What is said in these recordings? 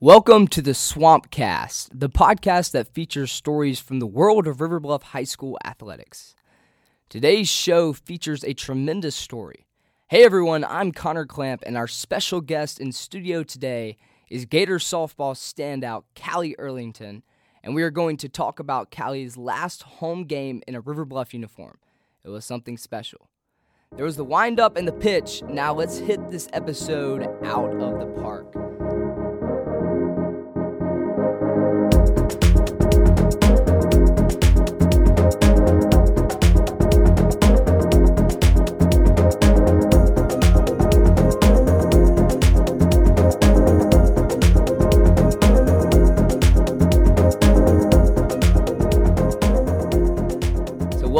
Welcome to the Swamp Cast, the podcast that features stories from the world of River Bluff High School athletics. Today's show features a tremendous story. Hey everyone, I'm Connor Clamp, and our special guest in studio today is Gator softball standout Kallie Earlington, and we are going to talk about Kallie's last home game in a River Bluff uniform. It was something special. There was the windup and the pitch. Now let's hit this episode out of the park.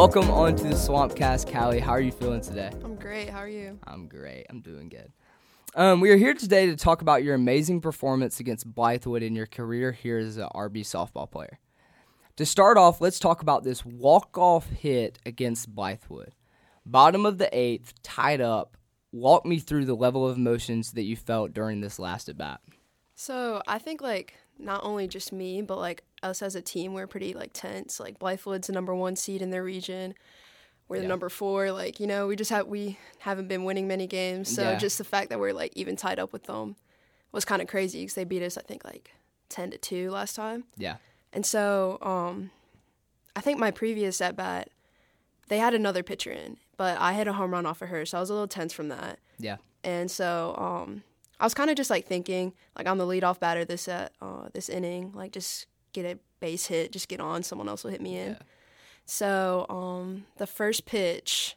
Welcome on to the Swampcast, Kallie. How are you feeling today? I'm great. How are you? I'm great. I'm doing good. Um, we are here today to talk about your amazing performance against Blythewood in your career here as an RB softball player. To start off, let's talk about this walk-off hit against Blythewood. Bottom of the eighth, tied up. Walk me through the level of emotions that you felt during this last at bat. So I think like not only just me, but like us as a team, we're pretty like tense. Like Blythewood's the number one seed in their region. We're Yeah. the number four. Like you know, we just have we haven't been winning many games. So Yeah. just the fact that we're like even tied up with them was kind of crazy because they beat us I think like ten to two last time. Yeah. And so um, I think my previous at bat, they had another pitcher in, but I hit a home run off of her, so I was a little tense from that. Yeah. And so um, I was kind of just like thinking, like I'm the leadoff batter this at uh, this inning, like just get a base hit, just get on, someone else will hit me in. Yeah. So um, the first pitch,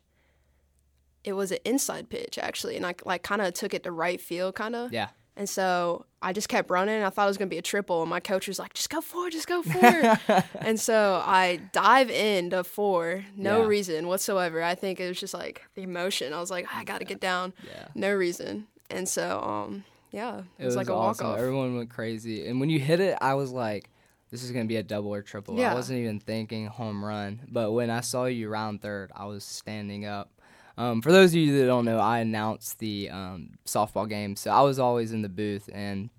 it was an inside pitch actually, and I like kind of took it to right field, kind of. Yeah. And so I just kept running. I thought it was gonna be a triple, and my coach was like, "Just go for it, just go for it." and so I dive into four, no Yeah. reason whatsoever. I think it was just like the emotion. I was like, I got to get down, Yeah. no reason. And so, um, yeah, it, was, like a awesome. walk off. Everyone went crazy. And when you hit it, I was like, this is going to be a double or triple. I wasn't even thinking home run. But when I saw you round third, I was standing up. Um, for those of you that don't know, I announced the um, softball game. So I was always in the booth and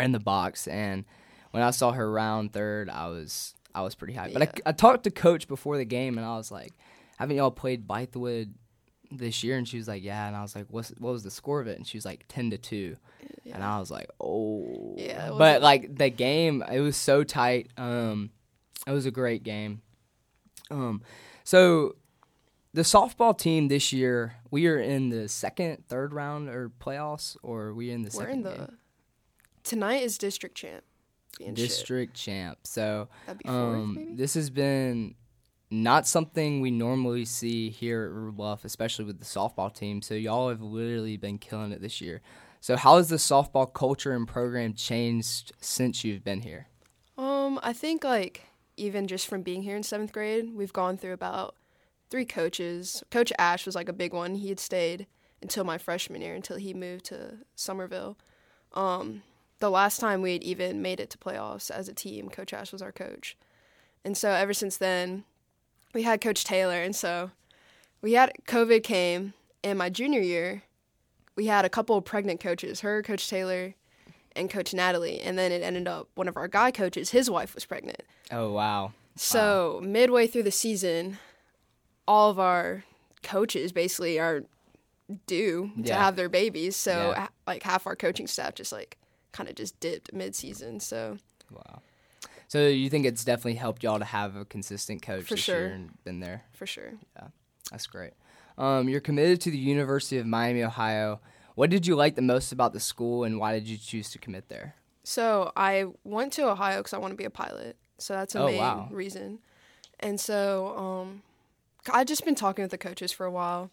in the box. And when I saw her round third, I was I was pretty hyped. But I, I talked to coach before the game, and I was like, haven't y'all played Blythewood this year? And she was like, yeah. And I was like, What's, what was the score of it? And she was like, 10 to 2. And I was like, oh. Yeah, But like the game, it was so tight. Um, it was a great game. Um, so the softball team this year, we are in the second, third round or playoffs, or are we in the We're second in the game? tonight is district champ. Shit. district champ. So That'd be fourth, um, maybe. this has been not something we normally see here at Bluff, especially with the softball team. So y'all have literally been killing it this year. So how has the softball culture and program changed since you've been here? Um, I think like even just from being here in seventh grade, we've gone through about three coaches. Coach Ash was like a big one. He had stayed until my freshman year until he moved to Summerville. Um, the last time we had even made it to playoffs as a team, Coach Ash was our coach. And so ever since then, we had Coach Taylor. And so we had COVID came, and my junior year, we had a couple of pregnant coaches, her, Coach Taylor, and Coach Natalie. And then it ended up one of our guy coaches, his wife was pregnant. Oh wow. So midway through the season, all of our coaches basically are due to Yeah. have their babies. So Yeah. like half our coaching staff just like kind of just dipped mid season. So Wow. So you think it's definitely helped y'all to have a consistent coach For this sure. year and been there? for sure. Yeah, that's great. Um, you're committed to the University of Miami, Ohio. What did you like the most about the school, and why did you choose to commit there? So I went to Ohio because I want to be a pilot. So that's a Oh, main wow. reason. And so um, I'd just been talking with the coaches for a while,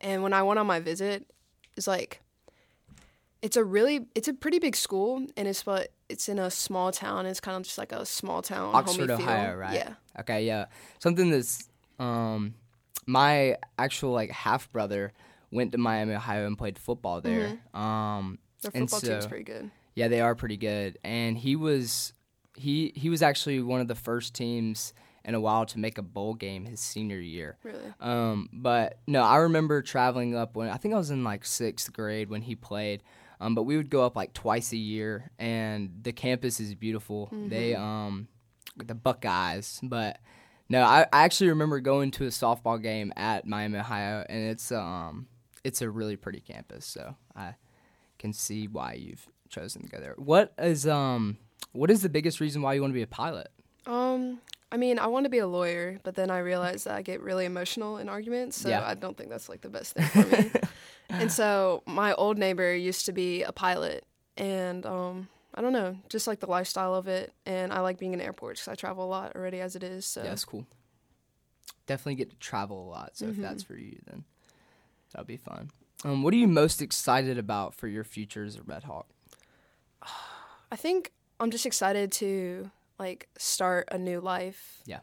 and when I went on my visit, it's like it's a really it's a pretty big school, and it's but it's in a small town. It's kind of just like a small town, Oxford, homey feel. Ohio, right? Yeah. Okay, yeah. Something that's um, my actual like half brother went to Miami, Ohio, and played football there. Um, Their football team's pretty good. yeah, they are pretty good, and he was he he was actually one of the first teams in a while to make a bowl game his senior year. Really. Um, but no, I remember traveling up when I think I was in like sixth grade when he played. Um, but we would go up like twice a year, and the campus is beautiful. They um, the Buckeyes, but no, I, I actually remember going to a softball game at Miami, Ohio, and it's um, it's a really pretty campus. So I can see why you've chosen to go there. What is um, what is the biggest reason why you want to be a pilot? Um, I mean, I want to be a lawyer, but then I realized that I get really emotional in arguments, so Yeah. I don't think that's like the best thing for me. and so my old neighbor used to be a pilot, and um, I don't know, just like the lifestyle of it, and I like being in airports because I travel a lot already as it is. So Yeah, that's cool. Definitely get to travel a lot. So if Mm-hmm. that's for you, then that'll be fun. Um, what are you most excited about for your future as a Red Hawk? I think I'm just excited to like start a new life. Yeah.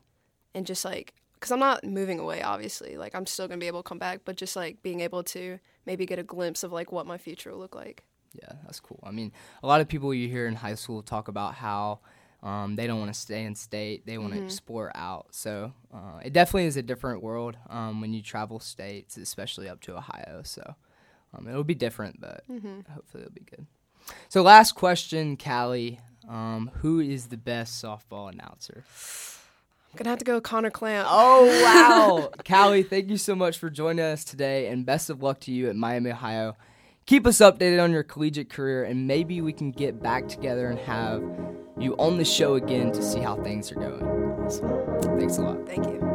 And just like, because I'm not moving away, obviously. Like, I'm still going to be able to come back, but just like being able to maybe get a glimpse of like what my future will look like. Yeah, that's cool. I mean, a lot of people you hear in high school talk about how um, they don't want to stay in state; they want to explore out. So uh, it definitely is a different world um, when you travel states, especially up to Ohio. So um, it'll be different, but hopefully it'll be good. So last question, Kallie. Um, who is the best softball announcer? To have to go Connor Clamp. Oh wow, Kallie! Thank you so much for joining us today, and best of luck to you at Miami, Ohio. Keep us updated on your collegiate career, and maybe we can get back together and have you on the show again to see how things are going. Awesome. Thanks a lot. Thank you.